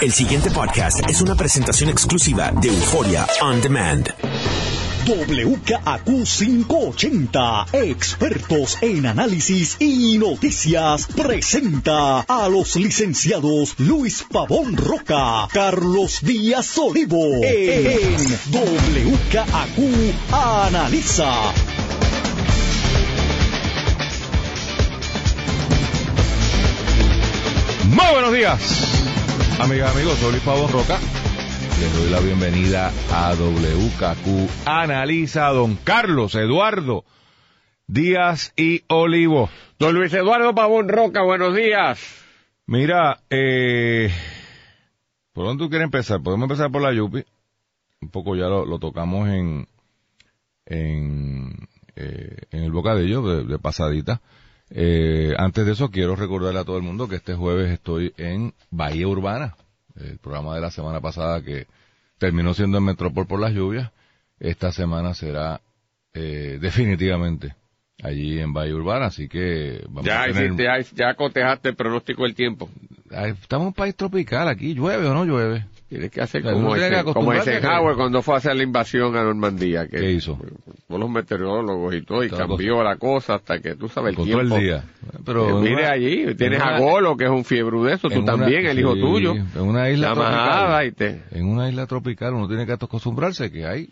El siguiente podcast es una presentación exclusiva de Euforia On Demand. WKAQ 580, expertos en análisis y noticias, presenta a los licenciados Luis Pavón Roca, Carlos Díaz Olivo, en WKAQ Analiza. Muy buenos días, amigas, amigos. Soy Luis Pavón Roca. Les doy la bienvenida a WKQ. Analiza a don Carlos Eduardo Díaz y Olivo. Don Luis Eduardo Pavón Roca, buenos días. Mira, eh, ¿por dónde tú quieres empezar? Podemos empezar por la Yupi. Un poco ya lo, lo tocamos en, en, eh, en el bocadillo de, de pasadita. Eh, antes de eso, quiero recordarle a todo el mundo que este jueves estoy en Bahía Urbana, el programa de la semana pasada que terminó siendo en Metropol por las lluvias. Esta semana será eh, definitivamente allí en Bahía Urbana, así que vamos Ya, a tener... hiciste, ya, ya cotejaste el pronóstico del tiempo. Estamos en un país tropical aquí, llueve o no llueve. Tienes que hacer como, ese, que como a que- Eisenhower cuando fue a hacer la invasión a Normandía. Que ¿Qué hizo? Con los meteorólogos y todo, y cambió la cosa hasta que tú sabes el Con tiempo. todo el día. Pero Eh, en mire una- allí, tienes en a una- Golo, que es un fiebre de eso, tú en una- también, el hijo sí, tuyo. En una isla La tropical. majada y te... En una isla tropical uno tiene que acostumbrarse que hay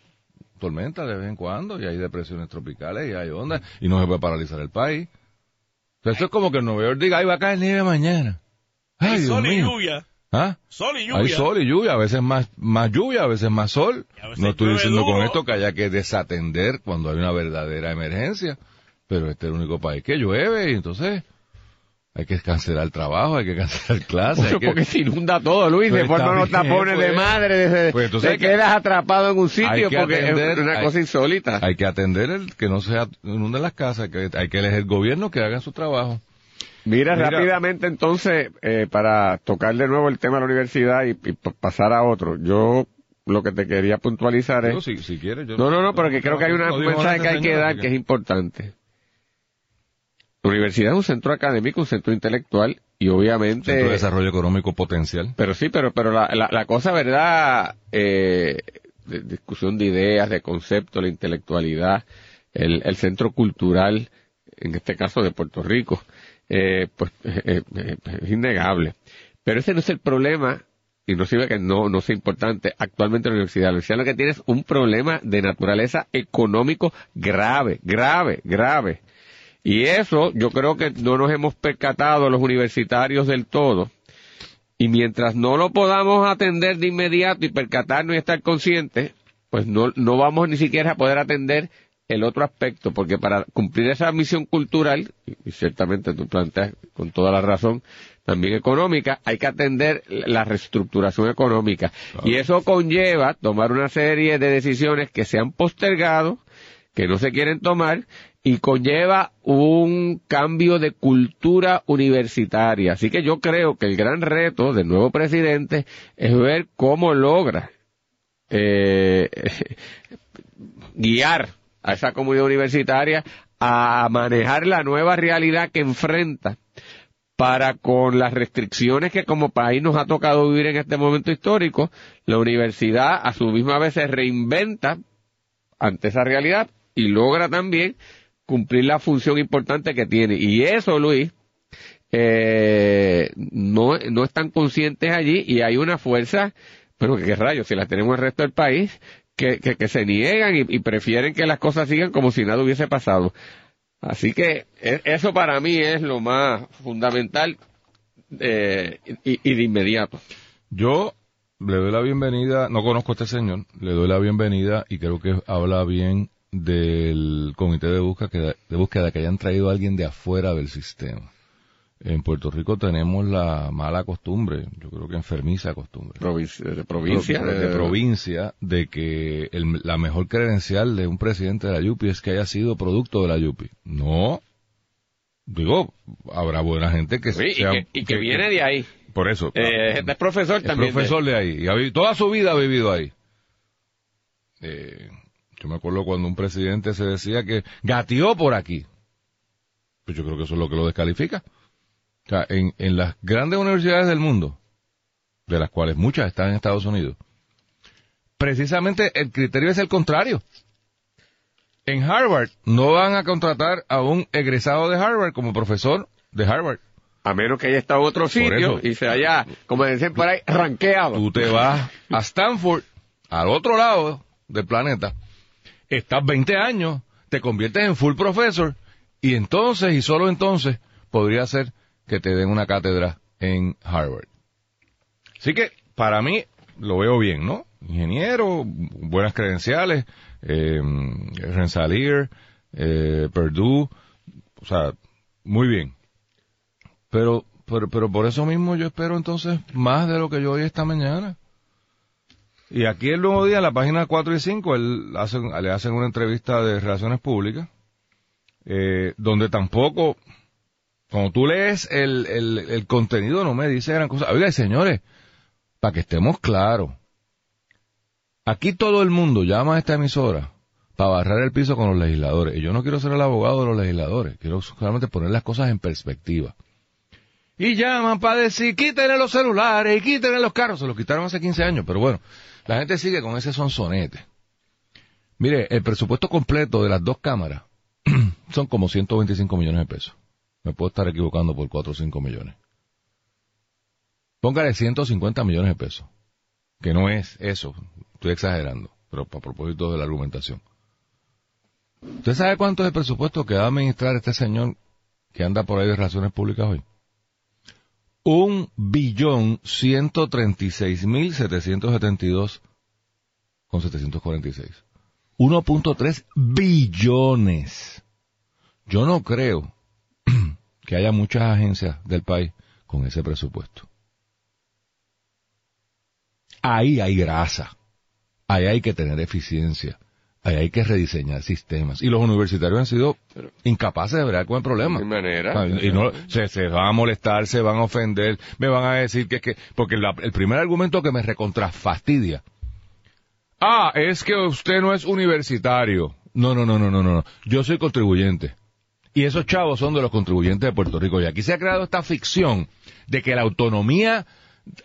tormentas de vez en cuando y hay depresiones tropicales y hay ondas y no se puede paralizar el país. Entonces, eso es como que en Nueva York diga, ay, va a caer nieve mañana. Ay, Dios sol y mío. lluvia. ¿Ah? Sol y lluvia. Hay sol y lluvia, a veces más, más lluvia, a veces más sol. No estoy diciendo con esto que haya que desatender cuando hay una verdadera emergencia, pero este es el único país que llueve y entonces hay que cancelar el trabajo, hay que cancelar clases. que- porque se inunda todo, Luis, Pues bien, tapones de pues. madre, desde- Pues entonces te que- quedas atrapado en un sitio que porque atender- es una hay- cosa insólita. Hay que atender el que no se inunden las casas, que hay que elegir gobierno que hagan su trabajo. Mira, Mira. rápidamente entonces, eh, para tocar de nuevo el tema de la universidad y, pasar a otro, yo lo que te quería puntualizar es... si, si quieres, yo No, no, no, pero que creo que hay una- no mensaje que hay que dar que es importante. La universidad es un centro académico, un centro intelectual y obviamente... Centro de Desarrollo Económico Potencial. Pero sí, pero, pero la, la, la cosa, ¿verdad? Eh, de discusión de ideas, de conceptos, la intelectualidad, el, el centro cultural, en este caso de Puerto Rico, eh, pues eh, eh, es innegable. Pero ese no es el problema, y no sirve que no, no sea importante actualmente en la universidad. La universidad lo que tiene es un problema de naturaleza económico grave, grave, grave. Y eso yo creo que no nos hemos percatado los universitarios del todo. Y mientras no lo podamos atender de inmediato y percatarnos y estar conscientes, pues no, no vamos ni siquiera a poder atender el otro aspecto, porque para cumplir esa misión cultural, y- ciertamente tú planteas con toda la razón, también económica, hay que atender la reestructuración económica. Y eso conlleva tomar una serie de decisiones que se han postergado, que no se quieren tomar, y conlleva un cambio de cultura universitaria. Así que yo creo que el gran reto del nuevo presidente es ver cómo logra eh, guiar a esa comunidad universitaria a manejar la nueva realidad que enfrenta para con las restricciones que como país nos ha tocado vivir en este momento histórico, la universidad a su misma vez se reinventa ante esa realidad y logra también cumplir la función importante que tiene. Y eso, Luis, eh, no, están conscientes allí y hay una fuerza, pero qué rayos, si la tenemos en el resto del país, que, que, que se niegan y, prefieren que las cosas sigan como si nada hubiese pasado. Así que e- eso para mí es lo más fundamental eh, y, y de inmediato. Yo le doy la bienvenida, no conozco a este señor, le doy la bienvenida y creo que habla bien del comité de búsqueda, de búsqueda que hayan traído a alguien de afuera del sistema. En Puerto Rico tenemos la mala costumbre, yo creo que enfermiza costumbre, Provincia, de provincia, de, de de- provincia, de que el- la mejor credencial de un presidente de la Yupi es que haya sido producto de la Yupi. No. Digo, habrá buena gente que Sí, y, sea- que, y que viene de ahí. Por eso. Eh, es profesor Es también. de- profesor de ahí. Y ha toda su vida ha vivido ahí. Eh, yo me acuerdo cuando un presidente se decía que gateó por aquí. Pues yo creo que eso es lo que lo descalifica. O sea, en, en las grandes universidades del mundo, de las cuales muchas están en Estados Unidos, precisamente el criterio es el contrario. En Harvard no van a contratar a un egresado de Harvard como profesor de Harvard. A menos que haya estado en otro sitio y se haya, como dicen por ahí, ranqueado. Tú te vas a Stanford, al otro lado del planeta, estás 20 años, te conviertes en full professor y entonces y solo entonces podría ser que te den una cátedra en Harvard. Así que para mí lo veo bien, ¿no? Ingeniero, buenas credenciales, eh, Rensselaer, eh, Purdue, o sea, muy bien. Pero, pero, pero por eso mismo yo espero entonces más de lo que yo oí esta mañana. Y aquí el nuevo día, en la página 4 y 5, él le hacen una entrevista de relaciones públicas, eh, donde tampoco, cuando tú lees el, el, contenido, no me dice gran cosa. Oiga, señores, para que estemos claros, aquí todo el mundo llama a esta emisora para barrar el piso con los legisladores. Y yo no quiero ser el abogado de los legisladores, quiero solamente poner las cosas en perspectiva. Y llaman para decir, quítenle los celulares y quítenle los carros. Se los quitaron hace 15 años, pero bueno, la gente sigue con ese sonsonete. Mire, el presupuesto completo de las dos cámaras son como 125 millones de pesos. Me puedo estar equivocando por 4 o 5 millones. Póngale 150 millones de pesos. Que no es eso. Estoy exagerando. Pero a propósito de la argumentación. ¿Usted sabe cuánto es el presupuesto que va a administrar este señor que anda por ahí de relaciones públicas hoy? Un billón ciento treinta y seis mil setecientos setenta y dos con setecientos cuarenta y seis. 1.3 billones. Yo no creo que haya muchas agencias del país con ese presupuesto. Ahí hay grasa. Ahí hay que tener eficiencia. Ahí hay que rediseñar sistemas. Y los universitarios han sido incapaces de ver con el problema. De manera. Y no, se, se, van a molestar, se van a ofender, me van a decir que es que, porque la, el primer argumento que me recontrafastidia. Ah, es que usted no es universitario. No, no, no, no, no, no. Yo soy contribuyente. Y esos chavos son de los contribuyentes de Puerto Rico. Y aquí se ha creado esta ficción de que la autonomía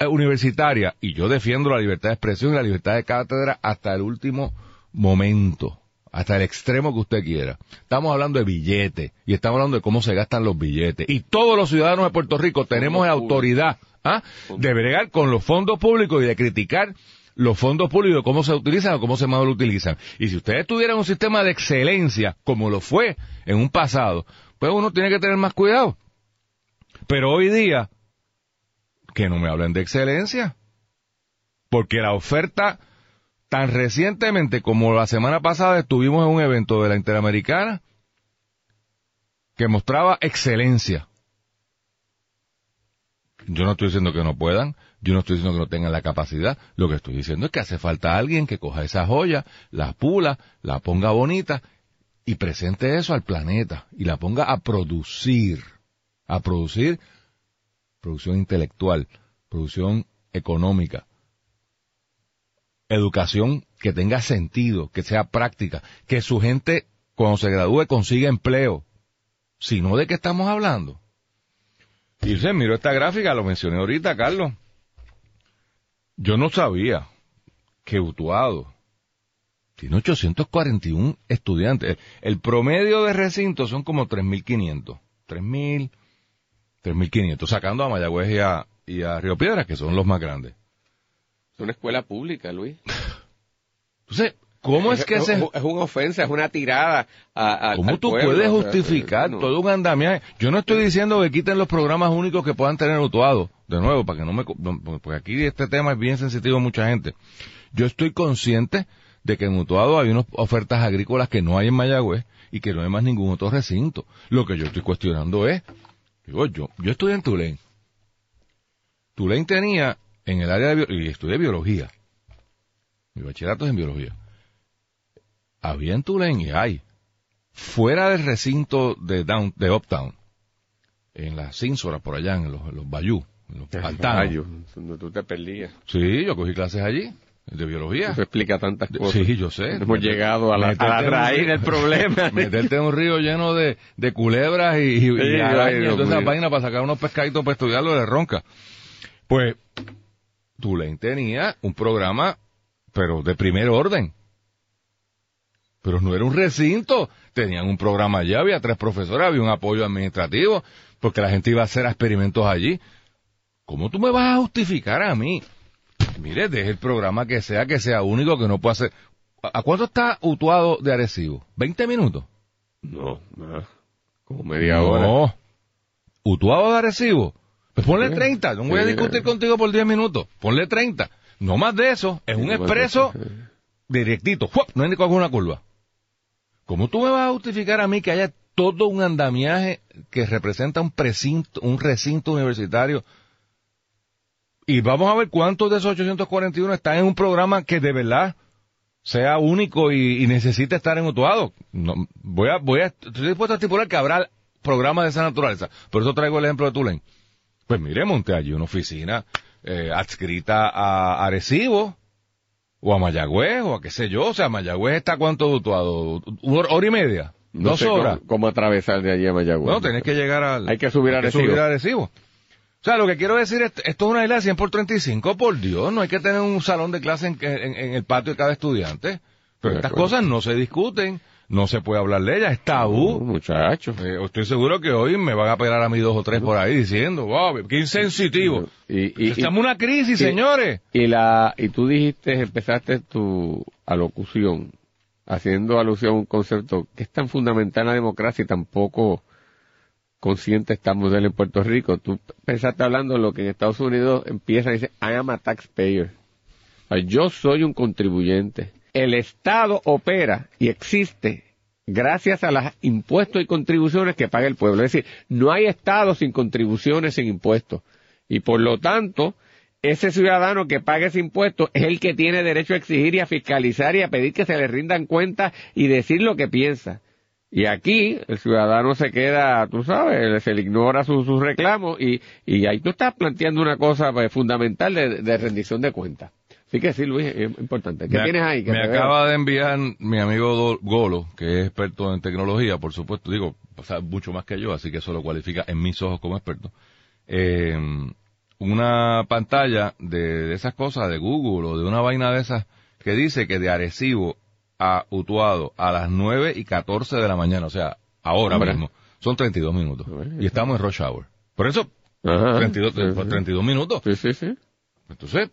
universitaria, y yo defiendo la libertad de expresión y la libertad de cátedra hasta el último momento, hasta el extremo que usted quiera. Estamos hablando de billetes y estamos hablando de cómo se gastan los billetes. Y todos los ciudadanos de Puerto Rico tenemos la autoridad ¿ah? de bregar con los fondos públicos y de criticar los fondos públicos, cómo se utilizan o cómo se mal utilizan. Y si ustedes tuvieran un sistema de excelencia, como lo fue en un pasado, pues uno tiene que tener más cuidado. Pero hoy día, que no me hablen de excelencia, porque la oferta tan recientemente como la semana pasada estuvimos en un evento de la Interamericana que mostraba excelencia. Yo no estoy diciendo que no puedan, yo no estoy diciendo que no tengan la capacidad, lo que estoy diciendo es que hace falta alguien que coja esa joya, la pula, la ponga bonita y presente eso al planeta y la ponga a producir, a producir producción intelectual, producción económica, educación que tenga sentido, que sea práctica, que su gente cuando se gradúe consiga empleo. Si no, ¿de qué estamos hablando? Y se miró esta gráfica, lo mencioné ahorita, Carlos. Yo no sabía que Utuado tiene 841 estudiantes. El promedio de recinto son como 3.500. 3.000, 3.500, sacando a Mayagüez y a, y a Río Piedras, que son los más grandes. Es una escuela pública, Luis. Entonces, ¿cómo es, es que es, se... Es una ofensa, es una tirada a, a ¿Cómo al tú pueblo? puedes justificar no. todo un andamiaje? Yo no estoy diciendo que quiten los programas únicos que puedan tener Utuado, de nuevo, para que no me... Porque aquí este tema es bien sensitivo a mucha gente. Yo estoy consciente de que en Utuado hay unas ofertas agrícolas que no hay en Mayagüez y que no hay más ningún otro recinto. Lo que yo estoy cuestionando es, digo yo, yo estudié en Tulane. Tulane tenía en el área de y estudié biología. Mi bachillerato es en biología. Había en Tulane y hay fuera del recinto de down, de Uptown, en las Cínsoras por allá, en los, en los Bayou, en los pantanos. Donde tú te perdías. Sí, yo cogí clases allí, de biología. Eso explica tantas cosas. Sí, yo sé. Hemos llegado a la, a la Meterte en un raíz río- del problema. Meterte en un río lleno de, de culebras y, y, arañas y esas mío. vainas para sacar unos pescaditos para estudiarlo de ronca. Pues, Tulane tenía un programa, pero de primer orden. Pero no era un recinto, tenían un programa allá, había tres profesores, había un apoyo administrativo, porque la gente iba a hacer experimentos allí. ¿Cómo tú me vas a justificar a mí? Mire, deje el programa que sea, que sea único, que no pueda hacer. ¿A cuánto está Utuado de Arecibo? ¿20 minutos? No, nada. Como media hora. No. Utuado de Arecibo. Pues ponle 30. No voy a discutir contigo por 10 minutos. Ponle 30. No más de eso. Es un expreso directito. No hay ni una curva. ¿Cómo tú me vas a justificar a mí que haya todo un andamiaje que representa un un recinto universitario? Y vamos a ver cuántos de esos 841 están en un programa que de verdad sea único y, necesite estar en Utuado. No, voy a, voy a, estoy dispuesto a estipular que habrá programas de esa naturaleza. Por eso traigo el ejemplo de Tulane. Pues mire, monté allí una oficina eh, adscrita a Arecibo, o a Mayagüez, o a qué sé yo. O sea, Mayagüez está cuánto dutuado, una hora y media, dos horas. Cómo, atravesar de allí a Mayagüez. No, tenés que llegar al... Hay que subir a Arecibo. subir a Arecibo. O sea, lo que quiero decir es, esto es una isla de 100 por 35, por Dios, no hay que tener un salón de clase en, en el patio de cada estudiante. Pero estas cosas no se discuten no se puede hablar de ella, es tabú. muchachos. Eh, estoy seguro que hoy me van a pegar a mí dos o tres por ahí diciendo, wow, qué insensitivo. Y, y, Estamos en una crisis, señores. Y la, y tú dijiste, empezaste tu alocución haciendo alusión a un concepto que es tan fundamental en la democracia y tampoco consciente estamos de él en Puerto Rico. Tú pensaste hablando de lo que en Estados Unidos empieza y dice, I am a taxpayer. Yo soy un contribuyente el Estado opera y existe gracias a los impuestos y contribuciones que paga el pueblo. Es decir, no hay Estado sin contribuciones, sin impuestos. Y por lo tanto, ese ciudadano que paga ese impuesto es el que tiene derecho a exigir y a fiscalizar y a pedir que se le rindan cuentas y decir lo que piensa. Y aquí el ciudadano se queda, tú sabes, se le ignora sus reclamos y, y ahí tú estás planteando una cosa pues, fundamental de rendición de cuentas. Sí que sí, Luis, es importante. ¿Qué tienes ahí? me acaba de enviar mi amigo Golo, que es experto en tecnología, por supuesto, digo, o mucho más que yo, así que eso lo cualifica en mis ojos como experto. Eh, una pantalla de, esas cosas de Google o de una vaina de esas que dice que de Arecibo a Utuado a las 9 y 14 de la mañana, o sea, ahora mismo, son 32 minutos. Y estamos en rush hour. Por eso, 32, 32 minutos. Sí, sí, sí. Entonces,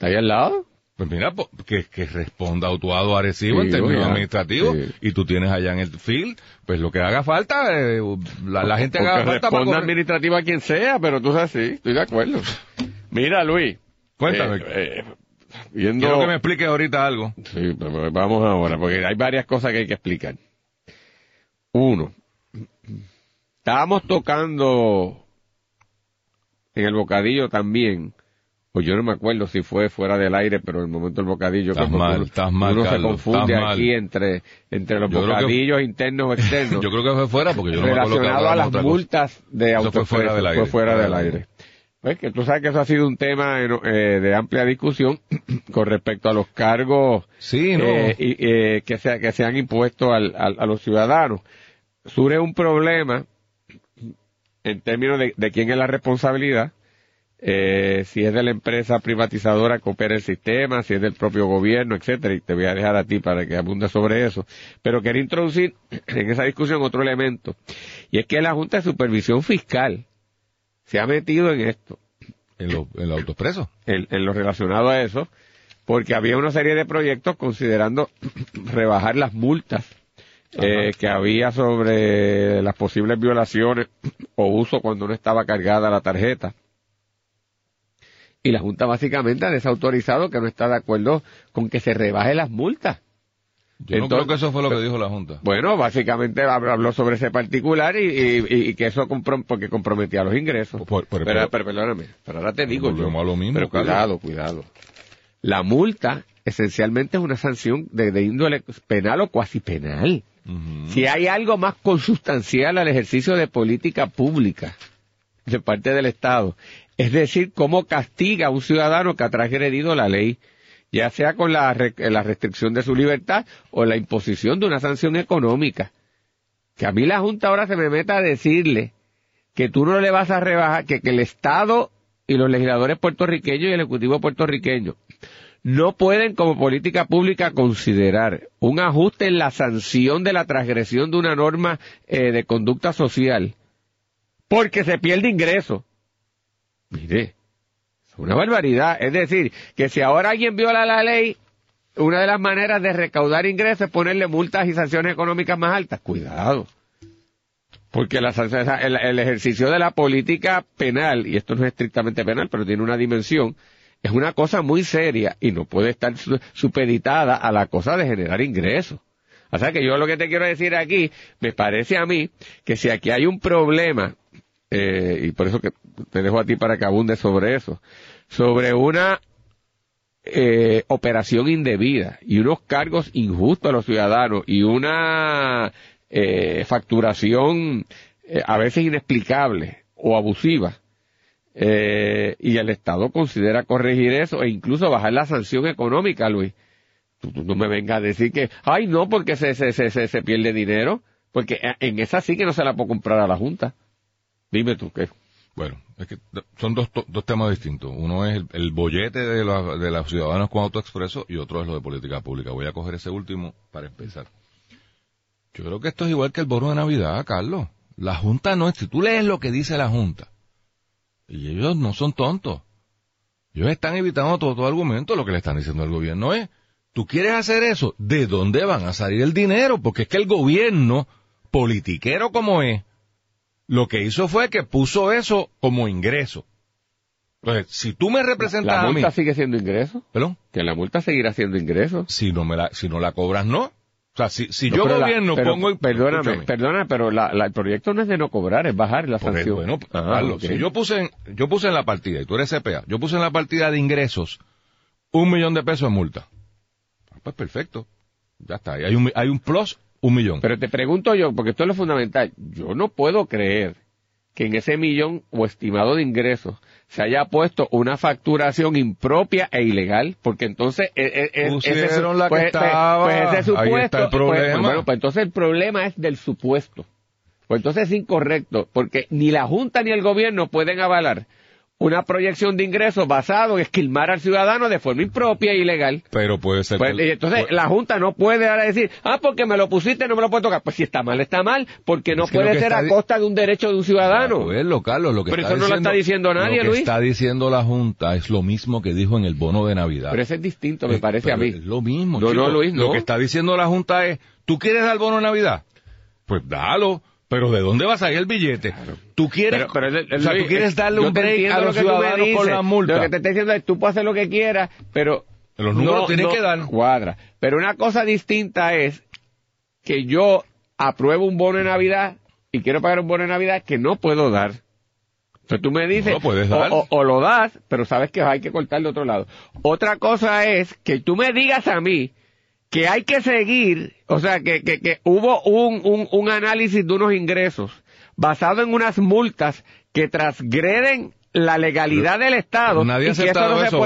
¿Está ahí al lado? Pues mira, que, que responda Autuado Arecibo en términos administrativos y tú tienes allá en el field, pues lo que haga falta, eh, la, gente haga falta responda administrativa a quien sea, pero tú sabes, sí, estoy de acuerdo. Mira, Luis. Cuéntame. Eh, eh, viendo... Quiero que me expliques ahorita algo. Sí, pues vamos ahora, porque hay varias cosas que hay que explicar. Uno, estábamos tocando en el bocadillo también pues yo no me acuerdo si fue fuera del aire, pero en el momento del bocadillo, estás mal, uno, estás mal, uno se confunde aquí entre, entre los bocadillos internos o externos. yo creo que fue fuera porque yo no Relacionado a las multas de auto fue fuera del aire. Fue fuera del aire. Pues que tú sabes que eso ha sido un tema eh, de amplia discusión con respecto a los cargos sí, no. eh, y, eh, que, se, que se han impuesto al, a los ciudadanos. Surge un problema en términos de, de quién es la responsabilidad eh, si es de la empresa privatizadora que opera el sistema, si es del propio gobierno, etcétera, y te voy a dejar a ti para que abundes sobre eso. Pero quería introducir en esa discusión otro elemento, y es que la Junta de Supervisión Fiscal se ha metido en esto. En lo, en los En, en lo relacionado a eso, porque había una serie de proyectos considerando rebajar las multas eh, que había sobre las posibles violaciones o uso cuando no estaba cargada la tarjeta y la Junta básicamente ha desautorizado que no está de acuerdo con que se rebaje las multas. Yo no creo que eso fue lo que dijo la Junta. Bueno, básicamente habló sobre ese particular y, que eso porque comprometía los ingresos. pero, pero, perdóname, pero ahora te digo yo. Lo mismo, pero cuidado, cuidado. La multa esencialmente es una sanción de, índole penal o cuasi penal. Si hay algo más consustancial al ejercicio de política pública de parte del Estado, es decir, cómo castiga a un ciudadano que ha transgredido la ley, ya sea con la, la restricción de su libertad o la imposición de una sanción económica. Que a mí la Junta ahora se me meta a decirle que tú no le vas a rebajar, que, que el Estado y los legisladores puertorriqueños y el Ejecutivo puertorriqueño no pueden como política pública considerar un ajuste en la sanción de la transgresión de una norma eh, de conducta social porque se pierde ingreso. Mire, es una barbaridad. Es decir, que si ahora alguien viola la ley, una de las maneras de recaudar ingresos es ponerle multas y sanciones económicas más altas. Cuidado. Porque el, el ejercicio de la política penal, y esto no es estrictamente penal, pero tiene una dimensión, es una cosa muy seria y no puede estar supeditada a la cosa de generar ingresos. O sea que yo lo que te quiero decir aquí, me parece a mí que si aquí hay un problema, eh, y por eso que te dejo a ti para que abunde sobre eso, sobre una eh, operación indebida y unos cargos injustos a los ciudadanos y una eh, facturación eh, a veces inexplicable o abusiva, eh, y el Estado considera corregir eso e incluso bajar la sanción económica, Luis. Tú, no me vengas a decir que, ay, no, porque se, se, se, se, pierde dinero, porque en esa sí que no se la puedo comprar a la Junta. Dime tú qué. Bueno, es que son dos, dos temas distintos. Uno es el, bollete de, de los ciudadanos con autoexpreso y otro es lo de política pública. Voy a coger ese último para empezar. Yo creo que esto es igual que el bono de Navidad, Carlos. La Junta no es, si tú lees lo que dice la Junta, y ellos no son tontos. Ellos están evitando todo, argumento. Lo que le están diciendo al gobierno es, tú quieres hacer eso, ¿de dónde van a salir el dinero? Porque es que el gobierno, politiquero como es, lo que hizo fue que puso eso como ingreso. Entonces, si tú me representas a mí... ¿La multa sigue siendo ingreso? ¿Perdón? Que la multa seguirá siendo ingreso. Si no me la, si no la cobras, no. O sea, si, si yo gobierno pongo... Perdóname, perdona, pero la, el proyecto no es de no cobrar, es bajar la sanción. Bueno, ah, Carlos, si yo puse, en, yo puse en la partida, y tú eres CPA, yo puse en la partida de ingresos un millón de pesos de multa. Ah, pues perfecto. Ya está. Hay un, hay un plus, un millón. Pero te pregunto yo, porque esto es lo fundamental. Yo no puedo creer que en ese millón o estimado de ingresos se haya puesto una facturación impropia e ilegal, porque entonces es, ese, la pues, que pues, estaba, pues ese supuesto, ahí está el pues, problema. bueno, pues entonces el problema es del supuesto. Pues entonces es incorrecto, porque ni la Junta ni el gobierno pueden avalar una proyección de ingresos basado en esquilmar al ciudadano de forma impropia e ilegal. Pero puede ser. Pues, entonces la Junta no puede ahora decir, ah, porque me lo pusiste, no me lo puedo tocar. Pues si está mal, está mal, porque no puede ser a costa de un derecho de un ciudadano. Pues, Carlos, lo que Pero eso no lo está diciendo nadie, lo que Luis. está diciendo la Junta es lo mismo que dijo en el bono de Navidad. Pero eso es distinto, me parece a mí. Es lo mismo. No, no, Luis, no. Lo que está diciendo la Junta es, ¿tú quieres dar bono de Navidad? Pues dalo pero ¿de dónde va a salir el billete? Tú quieres, pero, o sea, tú quieres darle un break a los ciudadanos con la multa. Lo que te estoy diciendo es, tú puedes hacer lo que quieras, pero... Los números tienen que dar. Cuadra. Pero una cosa distinta es que yo apruebo un bono de Navidad y quiero pagar un bono de Navidad que no puedo dar. Entonces tú me dices, O, o, lo das, pero sabes que hay que cortar de otro lado. Otra cosa es que tú me digas a mí que hay que seguir, o sea, que, que, que hubo un, un, un análisis de unos ingresos basado en unas multas que transgreden la legalidad del Estado. Nadie ha aceptado eso,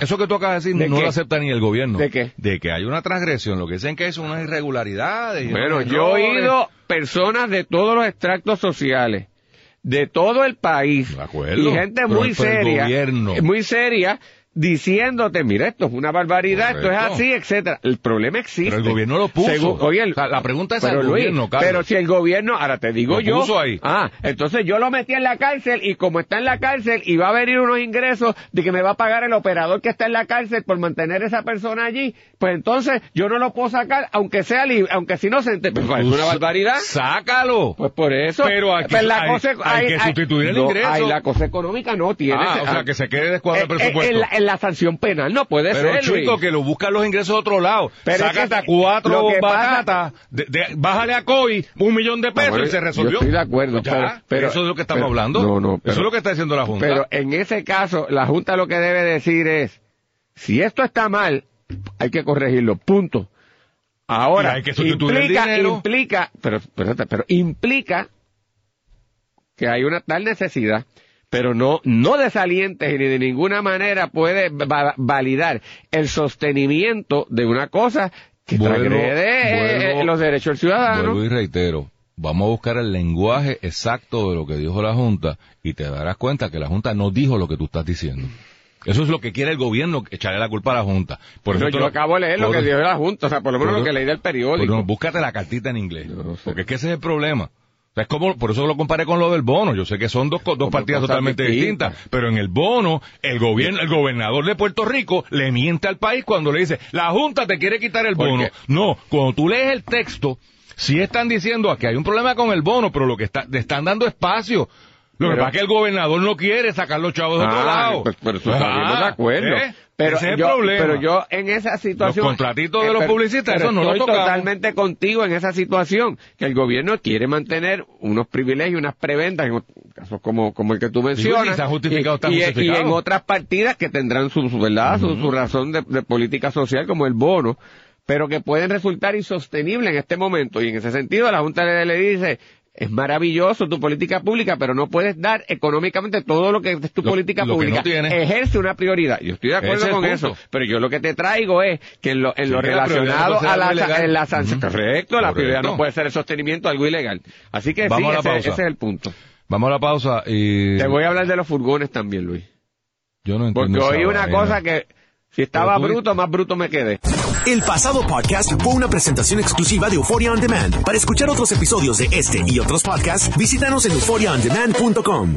eso que tú acabas de decir no lo acepta ni el gobierno. ¿De qué? De que hay una transgresión, lo que dicen que es una irregularidad. Bueno, yo he oído personas de todos los extractos sociales, de todo el país, y gente muy seria, muy seria, diciéndote, mira, esto es una barbaridad, esto es así, etcétera. El problema existe. Pero el gobierno lo puso. la pregunta es pero al gobierno, Pero si el gobierno, ahora te digo lo yo. Puso ahí. Ah, entonces yo lo metí en la cárcel y como está en la cárcel y va a venir unos ingresos de que me va a pagar el operador que está en la cárcel por mantener esa persona allí, pues entonces yo no lo puedo sacar, aunque sea libre, aunque si no se pues, es una barbaridad. Sácalo. Pues por eso. Pero aquí pues la cosa, hay, que sustituir el ingreso. la cosa económica no tiene. Ah, o sea, que se quede descuadro el eh, eh, presupuesto. En la, sanción penal no puede ser, chico, que lo buscan los ingresos de otro lado. Pero Sácate a cuatro batatas, bájale a COI un millón de pesos y se resolvió. Yo estoy de acuerdo. pero, eso es lo que estamos hablando. No, no. eso es lo que está diciendo la Junta. Pero en ese caso, la Junta lo que debe decir es, si esto está mal, hay que corregirlo, punto. Ahora, hay que implica, implica, pero, pero, pero implica que hay una tal necesidad pero no, no desalientes y ni de ninguna manera puede validar el sostenimiento de una cosa que transgrede eh, los derechos del ciudadano. Vuelvo y reitero, vamos a buscar el lenguaje exacto de lo que dijo la Junta y te darás cuenta que la Junta no dijo lo que tú estás diciendo. Eso es lo que quiere el gobierno, echarle la culpa a la Junta. Por eso yo acabo de leer lo que dijo la Junta, o sea, por lo menos lo que leí del periódico. Pero búscate la cartita en inglés, porque es que ese es el problema. Es como, por eso lo comparé con lo del bono. Yo sé que son dos, dos partidas totalmente distintas. pero en el bono, el gobierno, el gobernador de Puerto Rico le miente al país cuando le dice, la Junta te quiere quitar el bono. No, cuando tú lees el texto, sí están diciendo que hay un problema con el bono, pero lo que está, le están dando espacio. Lo que pasa es que el gobernador no quiere sacar los chavos de otro ah, lado. Pues, pero eso estamos de acuerdo. ¿eh? Pero Ese yo, problema. Pero yo en esa situación... Los contratitos de los publicistas, eso no estoy lo totalmente contigo en esa situación, que el gobierno quiere mantener unos privilegios, unas preventas, en casos como, como el que tú mencionas, y, en otras partidas que tendrán su, verdad, su, razón de, de política social, como el bono, pero que pueden resultar insostenibles en este momento. Y en ese sentido, la Junta le, le dice, es maravilloso tu política pública, pero no puedes dar económicamente todo lo que es tu política pública. Ejerce una prioridad. Yo estoy de acuerdo con eso, pero yo lo que te traigo es que en lo, en lo relacionado a la, en la sanción, correcto, la prioridad no puede ser el sostenimiento de algo ilegal. Así que sí, ese, es el punto. Vamos a la pausa y... Te voy a hablar de los furgones también, Luis. Yo no entiendo Porque oí una cosa que si estaba bruto, más bruto me quedé. El pasado podcast fue una presentación exclusiva de Euphoria On Demand. Para escuchar otros episodios de este y otros podcasts, visítanos en euphoriaondemand.com.